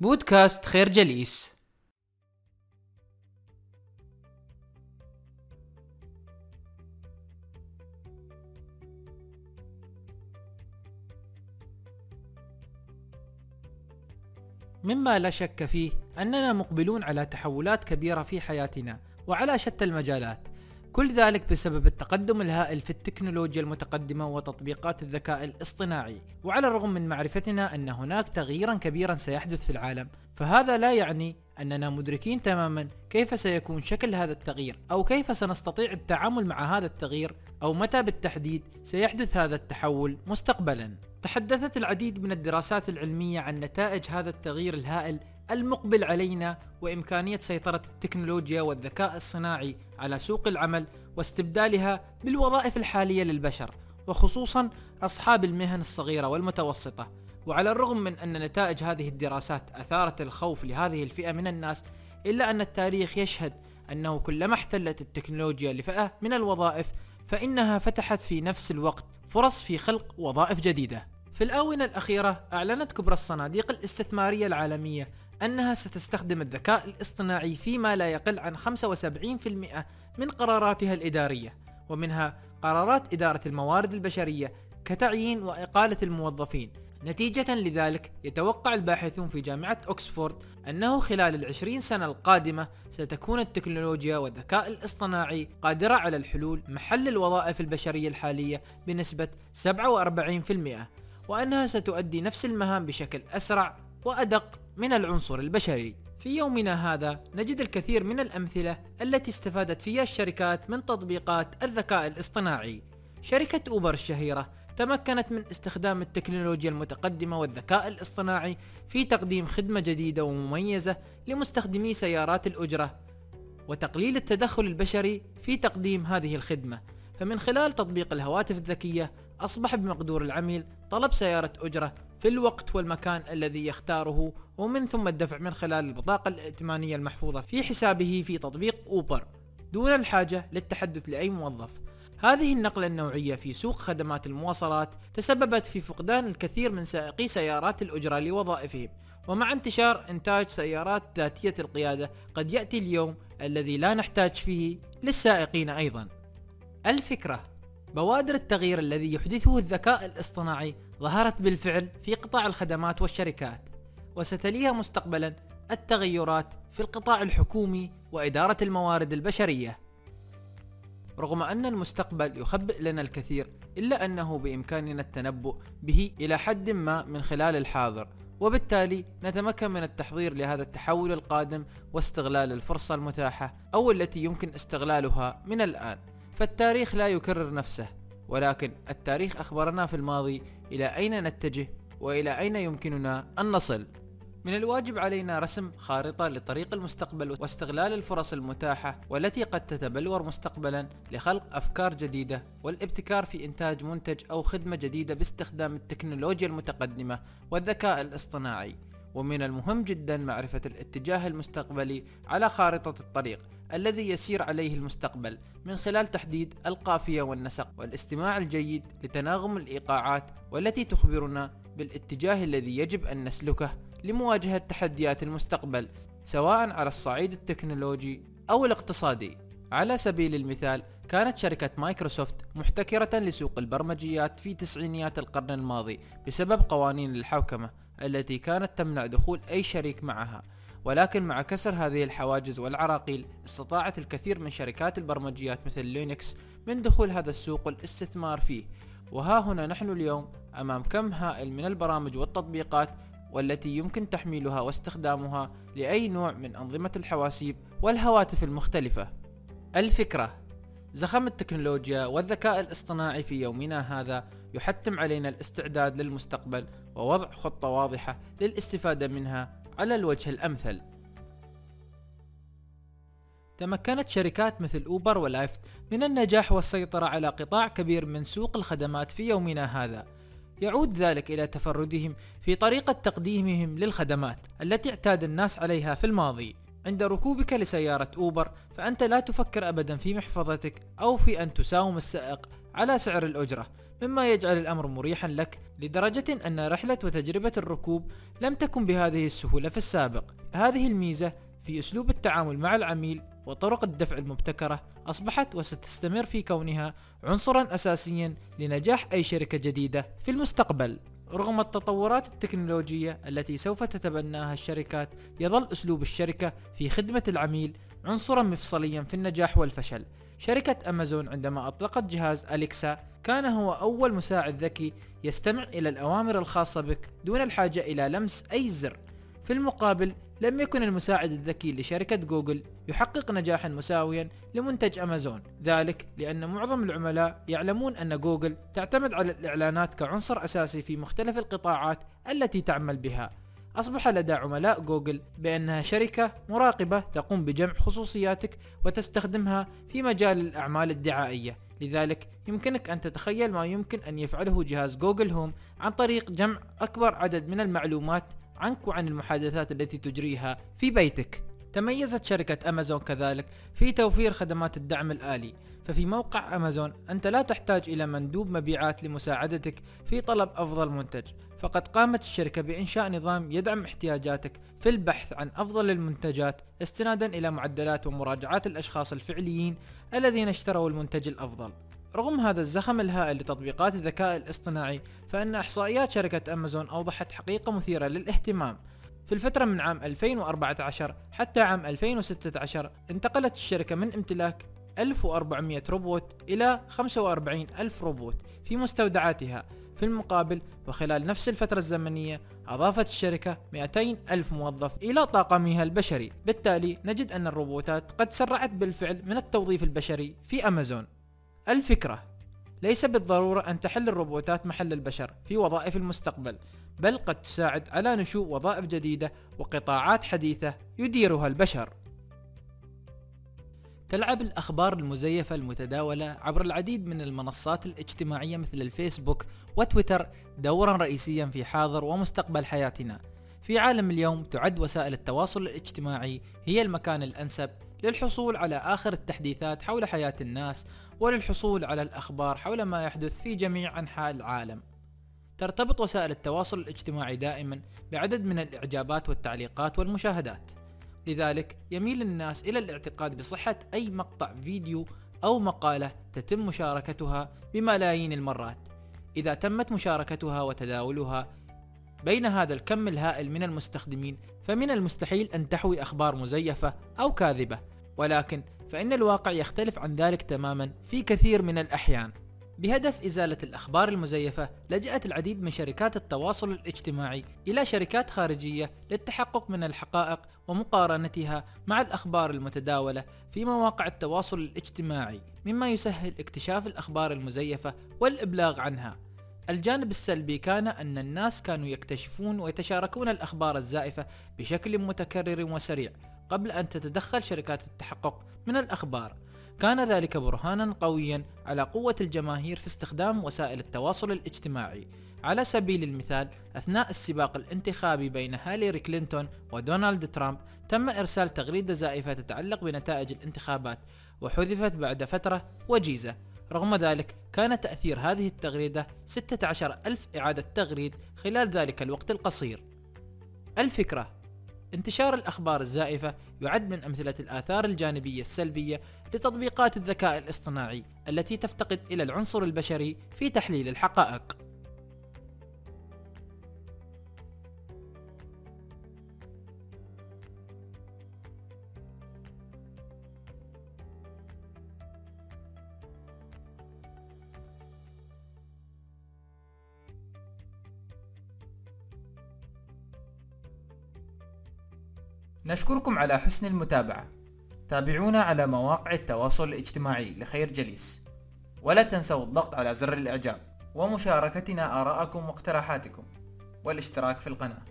بودكاست خير جليس. مما لا شك فيه أننا مقبلون على تحولات كبيرة في حياتنا وعلى شتى المجالات. كل ذلك بسبب التقدم الهائل في التكنولوجيا المتقدمة وتطبيقات الذكاء الاصطناعي. وعلى الرغم من معرفتنا أن هناك تغييرا كبيرا سيحدث في العالم فهذا لا يعني أننا مدركين تماما كيف سيكون شكل هذا التغيير أو كيف سنستطيع التعامل مع هذا التغيير أو متى بالتحديد سيحدث هذا التحول مستقبلا. تحدثت العديد من الدراسات العلمية عن نتائج هذا التغيير الهائل المقبل علينا وإمكانية سيطرة التكنولوجيا والذكاء الصناعي على سوق العمل واستبدالها بالوظائف الحالية للبشر وخصوصا أصحاب المهن الصغيرة والمتوسطة. وعلى الرغم من أن نتائج هذه الدراسات أثارت الخوف لهذه الفئة من الناس إلا أن التاريخ يشهد أنه كلما احتلت التكنولوجيا لفئة من الوظائف فإنها فتحت في نفس الوقت فرص في خلق وظائف جديدة. في الآونة الأخيرة أعلنت كبرى الصناديق الاستثمارية العالمية أنها ستستخدم الذكاء الاصطناعي فيما لا يقل عن 75% من قراراتها الإدارية ومنها قرارات إدارة الموارد البشرية كتعيين وإقالة الموظفين. نتيجة لذلك يتوقع الباحثون في جامعة أكسفورد أنه خلال العشرين سنة القادمة ستكون التكنولوجيا والذكاء الاصطناعي قادرة على الحلول محل الوظائف البشرية الحالية بنسبة 47% وأنها ستؤدي نفس المهام بشكل أسرع وأدق من العنصر البشري. في يومنا هذا نجد الكثير من الأمثلة التي استفادت فيها الشركات من تطبيقات الذكاء الاصطناعي. شركة أوبر الشهيرة تمكنت من استخدام التكنولوجيا المتقدمة والذكاء الاصطناعي في تقديم خدمة جديدة ومميزة لمستخدمي سيارات الأجرة وتقليل التدخل البشري في تقديم هذه الخدمة. فمن خلال تطبيق الهواتف الذكية أصبح بمقدور العميل طلب سيارة أجرة في الوقت والمكان الذي يختاره ومن ثم الدفع من خلال البطاقة الائتمانية المحفوظة في حسابه في تطبيق أوبر دون الحاجة للتحدث لأي موظف. هذه النقلة النوعية في سوق خدمات المواصلات تسببت في فقدان الكثير من سائقي سيارات الأجرة لوظائفهم ومع انتشار إنتاج سيارات ذاتية القيادة قد يأتي اليوم الذي لا نحتاج فيه للسائقين أيضا. الفكرة بوادر التغيير الذي يحدثه الذكاء الاصطناعي ظهرت بالفعل في قطاع الخدمات والشركات وستليها مستقبلا التغيرات في القطاع الحكومي وإدارة الموارد البشرية. رغم أن المستقبل يخبئ لنا الكثير إلا أنه بإمكاننا التنبؤ به إلى حد ما من خلال الحاضر وبالتالي نتمكن من التحضير لهذا التحول القادم واستغلال الفرصة المتاحة أو التي يمكن استغلالها من الآن. فالتاريخ لا يكرر نفسه ولكن التاريخ أخبرنا في الماضي إلى أين نتجه وإلى أين يمكننا أن نصل؟ من الواجب علينا رسم خارطة لطريق المستقبل واستغلال الفرص المتاحة والتي قد تتبلور مستقبلا لخلق أفكار جديدة والابتكار في إنتاج منتج أو خدمة جديدة باستخدام التكنولوجيا المتقدمة والذكاء الاصطناعي. ومن المهم جدا معرفة الاتجاه المستقبلي على خارطة الطريق الذي يسير عليه المستقبل من خلال تحديد القافية والنسق والاستماع الجيد لتناغم الإيقاعات والتي تخبرنا بالاتجاه الذي يجب أن نسلكه لمواجهة تحديات المستقبل سواء على الصعيد التكنولوجي أو الاقتصادي. على سبيل المثال كانت شركة مايكروسوفت محتكرة لسوق البرمجيات في تسعينيات القرن الماضي بسبب قوانين الحوكمة التي كانت تمنع دخول أي شريك معها. ولكن مع كسر هذه الحواجز والعراقيل استطاعت الكثير من شركات البرمجيات مثل لينكس من دخول هذا السوق والاستثمار فيه وها هنا نحن اليوم أمام كم هائل من البرامج والتطبيقات والتي يمكن تحميلها واستخدامها لأي نوع من أنظمة الحواسيب والهواتف المختلفة. الفكرة زخم التكنولوجيا والذكاء الاصطناعي في يومنا هذا يحتم علينا الاستعداد للمستقبل ووضع خطة واضحة للاستفادة منها على الوجه الأمثل. تمكنت شركات مثل أوبر ولايفت من النجاح والسيطرة على قطاع كبير من سوق الخدمات في يومنا هذا. يعود ذلك إلى تفردهم في طريقة تقديمهم للخدمات التي اعتاد الناس عليها في الماضي. عند ركوبك لسيارة أوبر فأنت لا تفكر أبدا في محفظتك أو في أن تساوم السائق على سعر الأجرة. مما يجعل الأمر مريحا لك لدرجة أن رحلة وتجربة الركوب لم تكن بهذه السهولة في السابق. هذه الميزة في أسلوب التعامل مع العميل وطرق الدفع المبتكرة أصبحت وستستمر في كونها عنصرا أساسيا لنجاح أي شركة جديدة في المستقبل. رغم التطورات التكنولوجية التي سوف تتبناها الشركات يظل أسلوب الشركة في خدمة العميل عنصرا مفصليا في النجاح والفشل. شركة أمازون عندما أطلقت جهاز أليكسا كان هو أول مساعد ذكي يستمع إلى الأوامر الخاصة بك دون الحاجة إلى لمس أي زر. في المقابل لم يكن المساعد الذكي لشركة جوجل يحقق نجاحا مساويا لمنتج أمازون. ذلك لأن معظم العملاء يعلمون أن جوجل تعتمد على الإعلانات كعنصر أساسي في مختلف القطاعات التي تعمل بها. أصبح لدى عملاء جوجل بأنها شركة مراقبة تقوم بجمع خصوصياتك وتستخدمها في مجال الأعمال الدعائية. لذلك يمكنك أن تتخيل ما يمكن أن يفعله جهاز جوجل هوم عن طريق جمع أكبر عدد من المعلومات عنك وعن المحادثات التي تجريها في بيتك. تميزت شركة أمازون كذلك في توفير خدمات الدعم الآلي. ففي موقع أمازون أنت لا تحتاج إلى مندوب مبيعات لمساعدتك في طلب أفضل منتج. فقد قامت الشركة بإنشاء نظام يدعم احتياجاتك في البحث عن أفضل المنتجات استنادا إلى معدلات ومراجعات الأشخاص الفعليين الذين اشتروا المنتج الأفضل. رغم هذا الزخم الهائل لتطبيقات الذكاء الاصطناعي فإن إحصائيات شركة أمازون أوضحت حقيقة مثيرة للاهتمام. في الفترة من عام 2014 حتى عام 2016 انتقلت الشركة من امتلاك 1400 روبوت إلى 45 ألف روبوت في مستودعاتها. في المقابل وخلال نفس الفترة الزمنية أضافت الشركة 200 ألف موظف إلى طاقمها البشري. بالتالي نجد أن الروبوتات قد سرعت بالفعل من التوظيف البشري في أمازون. الفكرة ليس بالضرورة أن تحل الروبوتات محل البشر في وظائف المستقبل. بل قد تساعد على نشوء وظائف جديدة وقطاعات حديثة يديرها البشر. تلعب الأخبار المزيفة المتداولة عبر العديد من المنصات الاجتماعية مثل الفيسبوك وتويتر دورا رئيسيا في حاضر ومستقبل حياتنا. في عالم اليوم تعد وسائل التواصل الاجتماعي هي المكان الأنسب للحصول على آخر التحديثات حول حياة الناس وللحصول على الأخبار حول ما يحدث في جميع أنحاء العالم. ترتبط وسائل التواصل الاجتماعي دائما بعدد من الإعجابات والتعليقات والمشاهدات. لذلك يميل الناس إلى الاعتقاد بصحة أي مقطع فيديو أو مقالة تتم مشاركتها بملايين المرات. إذا تمت مشاركتها وتداولها بين هذا الكم الهائل من المستخدمين فمن المستحيل أن تحوي أخبار مزيفة أو كاذبة. ولكن فإن الواقع يختلف عن ذلك تماما في كثير من الأحيان. بهدف إزالة الأخبار المزيفة لجأت العديد من شركات التواصل الاجتماعي إلى شركات خارجية للتحقق من الحقائق ومقارنتها مع الأخبار المتداولة في مواقع التواصل الاجتماعي مما يسهل اكتشاف الأخبار المزيفة والإبلاغ عنها. الجانب السلبي كان أن الناس كانوا يكتشفون ويتشاركون الأخبار الزائفة بشكل متكرر وسريع قبل أن تتدخل شركات التحقق من الأخبار. كان ذلك برهانا قويا على قوة الجماهير في استخدام وسائل التواصل الاجتماعي. على سبيل المثال أثناء السباق الانتخابي بين هاليري كلينتون ودونالد ترامب تم إرسال تغريدة زائفة تتعلق بنتائج الانتخابات وحذفت بعد فترة وجيزة. رغم ذلك كان تأثير هذه التغريدة 16 ألف إعادة تغريد خلال ذلك الوقت القصير. الفكرة انتشار الأخبار الزائفة يعد من أمثلة الآثار الجانبية السلبية لتطبيقات الذكاء الاصطناعي التي تفتقد إلى العنصر البشري في تحليل الحقائق. نشكركم على حسن المتابعة. تابعونا على مواقع التواصل الاجتماعي لخير جليس. ولا تنسوا الضغط على زر الإعجاب ومشاركتنا آراءكم واقتراحاتكم. والاشتراك في القناة.